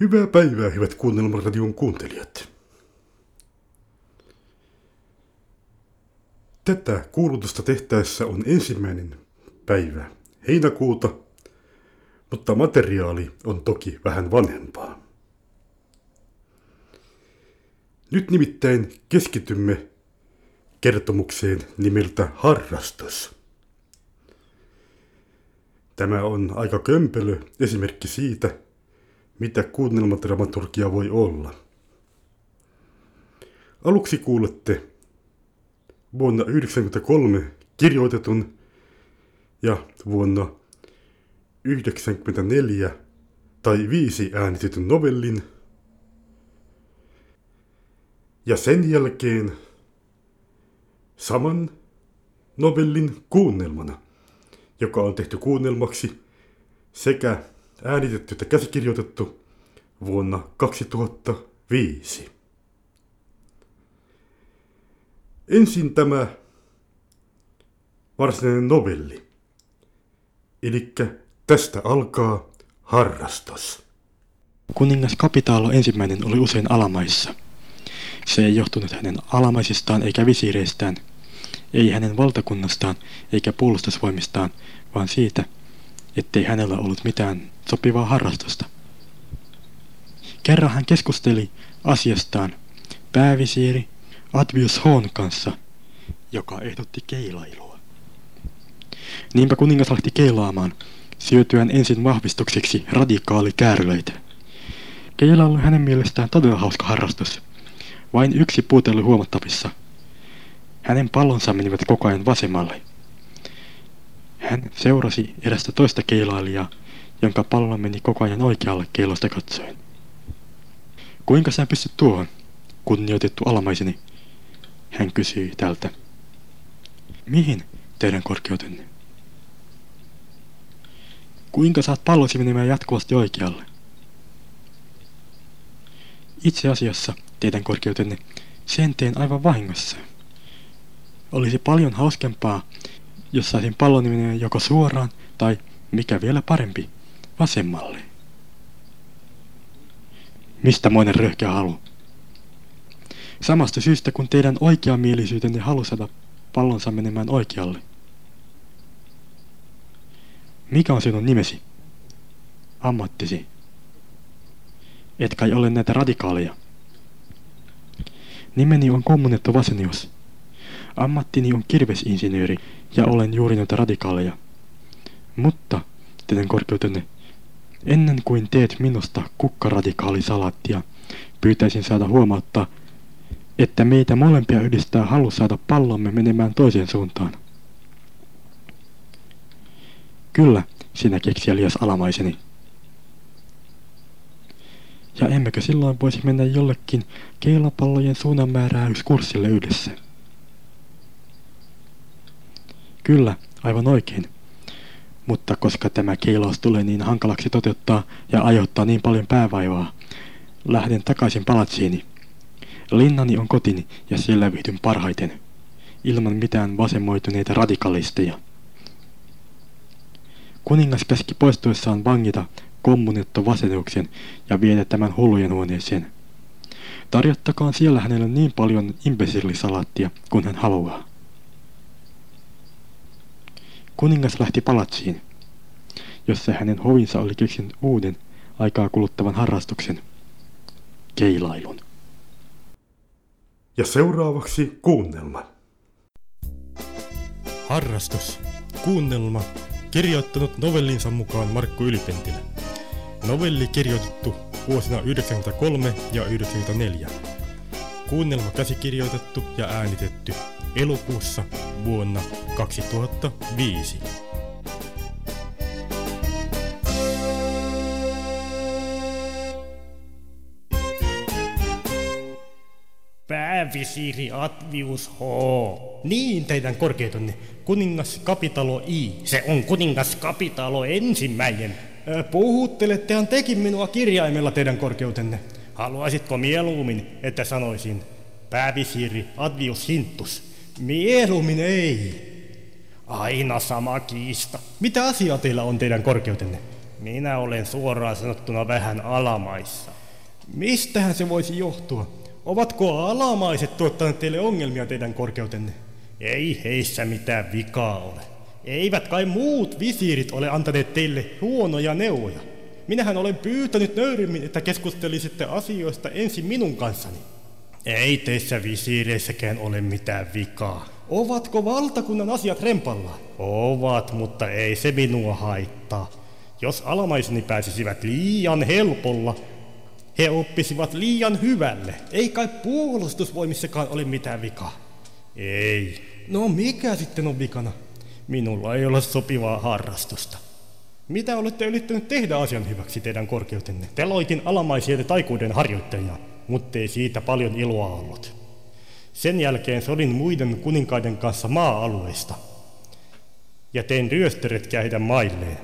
Hyvää päivää, hyvät Kuunnelmaradion kuuntelijat. Tätä kuulutusta tehtäessä on ensimmäinen päivä heinäkuuta, mutta materiaali on toki vähän vanhempaa. Nyt nimittäin keskitymme kertomukseen nimeltä Harrastus. Tämä on aika kömpelö esimerkki siitä, mitä kuunnelmadramaturgia voi olla. Aluksi kuulette vuonna 1993 kirjoitetun ja vuonna 1994 tai viisi äänitetyn novellin. Ja sen jälkeen saman novellin kuunnelmana, joka on tehty kuunnelmaksi sekä äänitetty että käsikirjoitettu vuonna 2005. Ensin tämä varsinainen novelli. Eli tästä alkaa harrastus. Kuningas Kapitaalo ensimmäinen oli usein alamaissa. Se ei johtunut hänen alamaisistaan eikä visiireistään, ei hänen valtakunnastaan eikä puolustusvoimistaan, vaan siitä, ettei hänellä ollut mitään sopivaa harrastusta. Kerran hän keskusteli asiastaan päävisiiri Advius Hoon kanssa, joka ehdotti keilailua. Niinpä kuningas lähti keilaamaan, syötyään ensin vahvistukseksi radikaali käärlöitä. Keilailu oli hänen mielestään todella hauska harrastus. Vain yksi puute oli huomattavissa. Hänen pallonsa menivät koko ajan vasemmalle. Hän seurasi erästä toista keilailijaa, jonka pallo meni koko ajan oikealle kellosta katsoen. Kuinka sä pystyt tuohon, kunnioitettu alamaiseni? Hän kysyi tältä. Mihin, teidän korkeutenne? Kuinka saat pallosi menemään jatkuvasti oikealle? Itse asiassa, teidän korkeutenne, sen teen aivan vahingossa. Olisi paljon hauskempaa, jos saisin palloni menemään joko suoraan tai, mikä vielä parempi, vasemmalle. Mistä moinen röhkeä halu? Samasta syystä kun teidän oikeamielisyytenne halu saada pallonsa menemään oikealle. Mikä on sinun nimesi? Ammattisi. Et kai ole näitä radikaaleja. Nimeni on kommunetto Vasenius. Ammattini on kirvesinsinööri ja olen juuri noita radikaaleja. Mutta, teidän korkeutenne, ennen kuin teet minusta kukkaradikaalisalaattia, pyytäisin saada huomauttaa, että meitä molempia yhdistää halu saada pallomme menemään toiseen suuntaan. Kyllä, sinä keksiälias alamaiseni. Ja emmekö silloin voisi mennä jollekin keilapallojen suunnanmääräyskurssille yhdessä? Kyllä, aivan oikein. Mutta koska tämä keilaus tulee niin hankalaksi toteuttaa ja aiheuttaa niin paljon päävaivaa, lähden takaisin palatsiini. Linnani on kotini ja siellä viihdyn parhaiten, ilman mitään vasemmoituneita radikalisteja. Kuningas käski poistuessaan vangita kommunetto Vasenuksen ja viedä tämän hullujen huoneeseen. Tarjottakaan siellä hänelle niin paljon imbesillisalaattia kuin hän haluaa. Kuningas lähti palatsiin, jossa hänen hovinsa oli keksinyt uuden aikaa kuluttavan harrastuksen, keilailun. Ja seuraavaksi kuunnelma. Harrastus. Kuunnelma. Kirjoittanut novellinsa mukaan Markku Ylipentilä. Novelli kirjoitettu vuosina 1993 ja 1994. Kuunnelma käsikirjoitettu ja äänitetty elokuussa vuonna 2005. Päävisiiri Atvius H. Niin, teidän korkeutonne. Kuningas Kapitalo I. Se on kuningas Kapitalo ensimmäinen. Puhuttelettehan tekin minua kirjaimella teidän korkeutenne. Haluaisitko mieluummin, että sanoisin päävisiiri Advius Hintus? Mieluummin ei. Aina sama kiista. Mitä asiaa teillä on teidän korkeutenne? Minä olen suoraan sanottuna vähän alamaissa. Mistähän se voisi johtua? Ovatko alamaiset tuottaneet teille ongelmia teidän korkeutenne? Ei heissä mitään vikaa ole. Eivät kai muut visiirit ole antaneet teille huonoja neuvoja. Minähän olen pyytänyt nöyrimmin, että keskustelisitte asioista ensin minun kanssani. Ei teissä visiireissäkään ole mitään vikaa. Ovatko valtakunnan asiat rempallaan? Ovat, mutta ei se minua haittaa. Jos alamaiseni pääsisivät liian helpolla, he oppisivat liian hyvälle. Ei kai puolustusvoimissakaan ole mitään vikaa. Ei. No mikä sitten on vikana? Minulla ei ole sopivaa harrastusta. Mitä olette yrittänyt tehdä asian hyväksi teidän korkeutenne? Teloitin alamaisia taikuuden harjoittajia, mutta ei siitä paljon iloa ollut. Sen jälkeen sodin muiden kuninkaiden kanssa maa-alueista ja tein ryöstöretkiä heidän mailleen,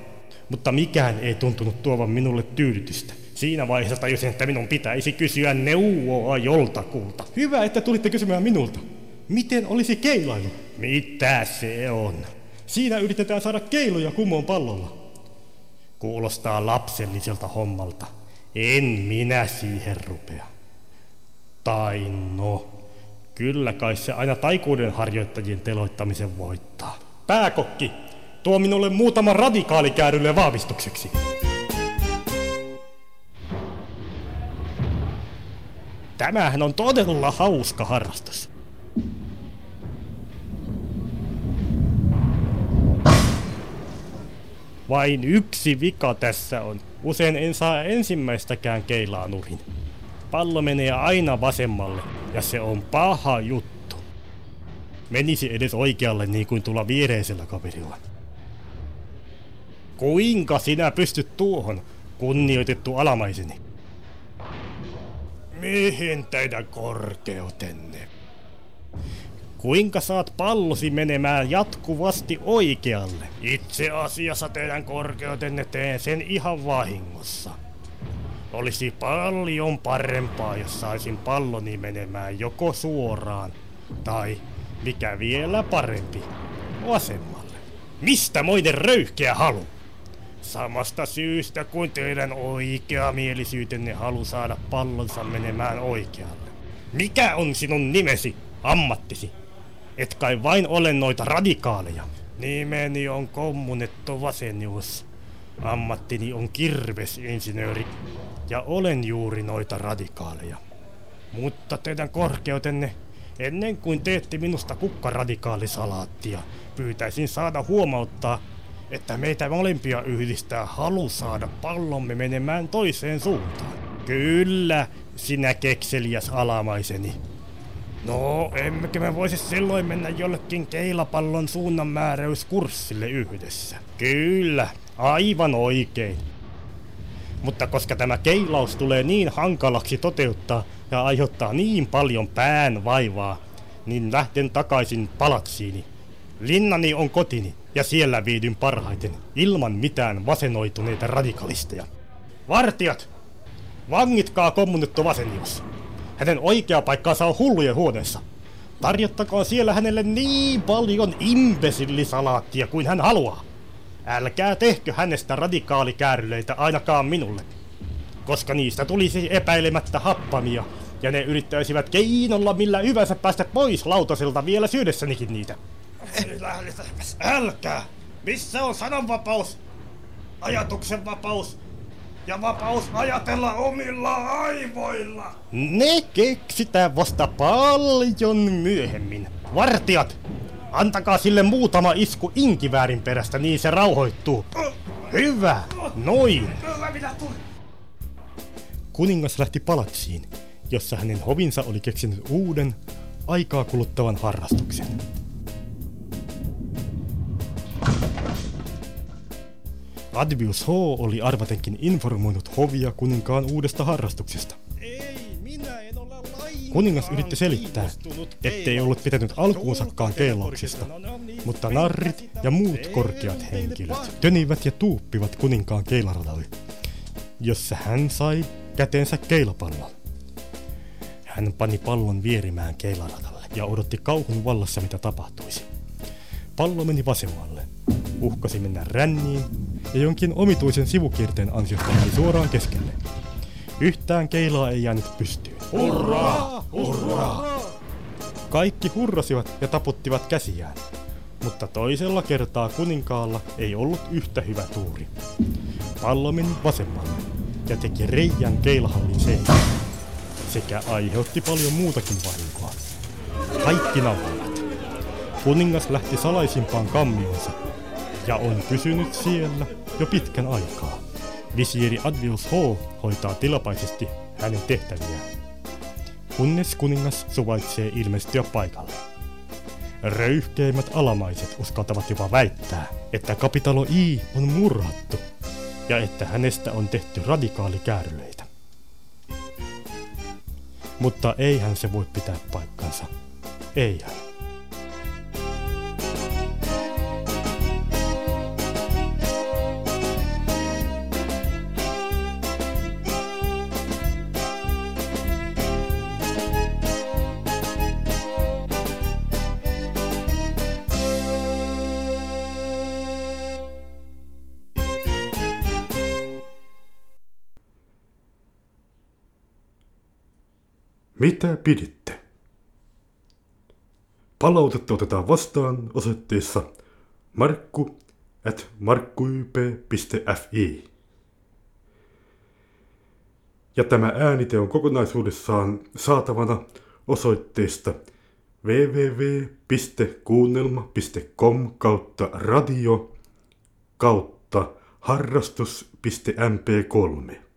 mutta mikään ei tuntunut tuovan minulle tyydytystä. Siinä vaiheessa tajusin, että minun pitäisi kysyä neuvoa joltakulta. Hyvä, että tulitte kysymään minulta. Miten olisi keilailu? Mitä se on? Siinä yritetään saada keiluja kumoon pallolla. Kuulostaa lapselliselta hommalta. En minä siihen rupea. Tai no, kyllä kai se aina taikuuden harjoittajien teloittamisen voittaa. Pääkokki, tuo minulle muutama radikaalikäärylle vahvistukseksi. Tämähän on todella hauska harrastus. Vain yksi vika tässä on. Usein en saa ensimmäistäkään keilaa nurin. Pallo menee aina vasemmalle, ja se on paha juttu. Menisi edes oikealle niin kuin tulla viereisellä kaverilla. Kuinka sinä pystyt tuohon, kunnioitettu alamaiseni? Mihin teidän korkeutenne? Kuinka saat pallosi menemään jatkuvasti oikealle? Itse asiassa teidän korkeutenne teen sen ihan vahingossa. Olisi paljon parempaa, jos saisin palloni menemään joko suoraan tai, mikä vielä parempi, vasemmalle. Mistä moiden röyhkeä halu? Samasta syystä kuin teidän oikeamielisyytenne halu saada pallonsa menemään oikealle. Mikä on sinun nimesi, ammattisi? Et kai vain ole noita radikaaleja. Nimeni on kommunetto Vasenius. Ammattini on kirvesinsinööri ja olen juuri noita radikaaleja. Mutta teidän korkeutenne, ennen kuin teette minusta kukkaradikaalisalaattia, pyytäisin saada huomauttaa, että meitä molempia yhdistää halu saada pallomme menemään toiseen suuntaan. Kyllä, sinä kekseliäs alamaiseni. No, emmekö me voisi silloin mennä jollekin keilapallon suunnanmääräyskurssille yhdessä? Kyllä, aivan oikein. Mutta koska tämä keilaus tulee niin hankalaksi toteuttaa ja aiheuttaa niin paljon pään vaivaa, niin lähten takaisin palatsiini. Linnani on kotini ja siellä viidyn parhaiten, ilman mitään vasenoituneita radikalisteja. Vartijat! Vangitkaa kommunitto Vasenius! Hänen oikea paikkaansa on hullujen huoneessa. Tarjottakoon siellä hänelle niin paljon imbesillisalaattia kuin hän haluaa. Älkää tehkö hänestä radikaalikäärylöitä ainakaan minulle, koska niistä tulisi epäilemättä happamia, ja ne yrittäisivät keinolla millä hyvänsä päästä pois lautaselta vielä syödessänikin niitä. Älkää! Missä on sananvapaus? Ajatuksen vapaus? ja vapaus ajatella omilla aivoilla. Ne keksitään vasta paljon myöhemmin. Vartijat, antakaa sille muutama isku inkiväärin perästä, niin se rauhoittuu. Hyvä, noin. Kuningas lähti palatsiin, jossa hänen hovinsa oli keksinyt uuden, aikaa kuluttavan harrastuksen. Advius H. oli arvatenkin informoinut hovia kuninkaan uudesta harrastuksesta. Kuningas yritti selittää, ettei ollut pitänyt alkuunsakaan keilauksista, mutta narrit ja muut korkeat henkilöt tönivät ja tuuppivat kuninkaan keilaradalle, jossa hän sai käteensä keilapallon. Hän pani pallon vierimään keilaradalle ja odotti kauhun vallassa mitä tapahtuisi. Pallo meni vasemmalle, uhkasi mennä ränniin ja jonkin omituisen sivukierteen ansiosta meni suoraan keskelle. Yhtään keilaa ei jäänyt pystyyn. Hurraa! Hurraa! Kaikki hurrasivat ja taputtivat käsiään, mutta toisella kertaa kuninkaalla ei ollut yhtä hyvä tuuri. Pallo meni vasemmalle ja teki reijän keilahallin seinään, sekä aiheutti paljon muutakin vahinkoa. Kaikki nauroivat. Kuningas lähti salaisimpaan kammionsa ja on pysynyt siellä jo pitkän aikaa. Visiiri Advius H. hoitaa tilapäisesti hänen tehtäviään, kunnes kuningas suvaitsee ilmestyä paikalle. Röyhkeimmät alamaiset uskaltavat jopa väittää, että kapitalo I on murhattu ja että hänestä on tehty radikaalikäärleitä. Mutta eihän se voi pitää paikkansa. Eihän. Mitä piditte? Palautetta otetaan vastaan osoitteessa markku at markkuyp.fi. Ja tämä äänite on kokonaisuudessaan saatavana osoitteesta www.kuunnelma.com kautta radio kautta harrastus.mp3.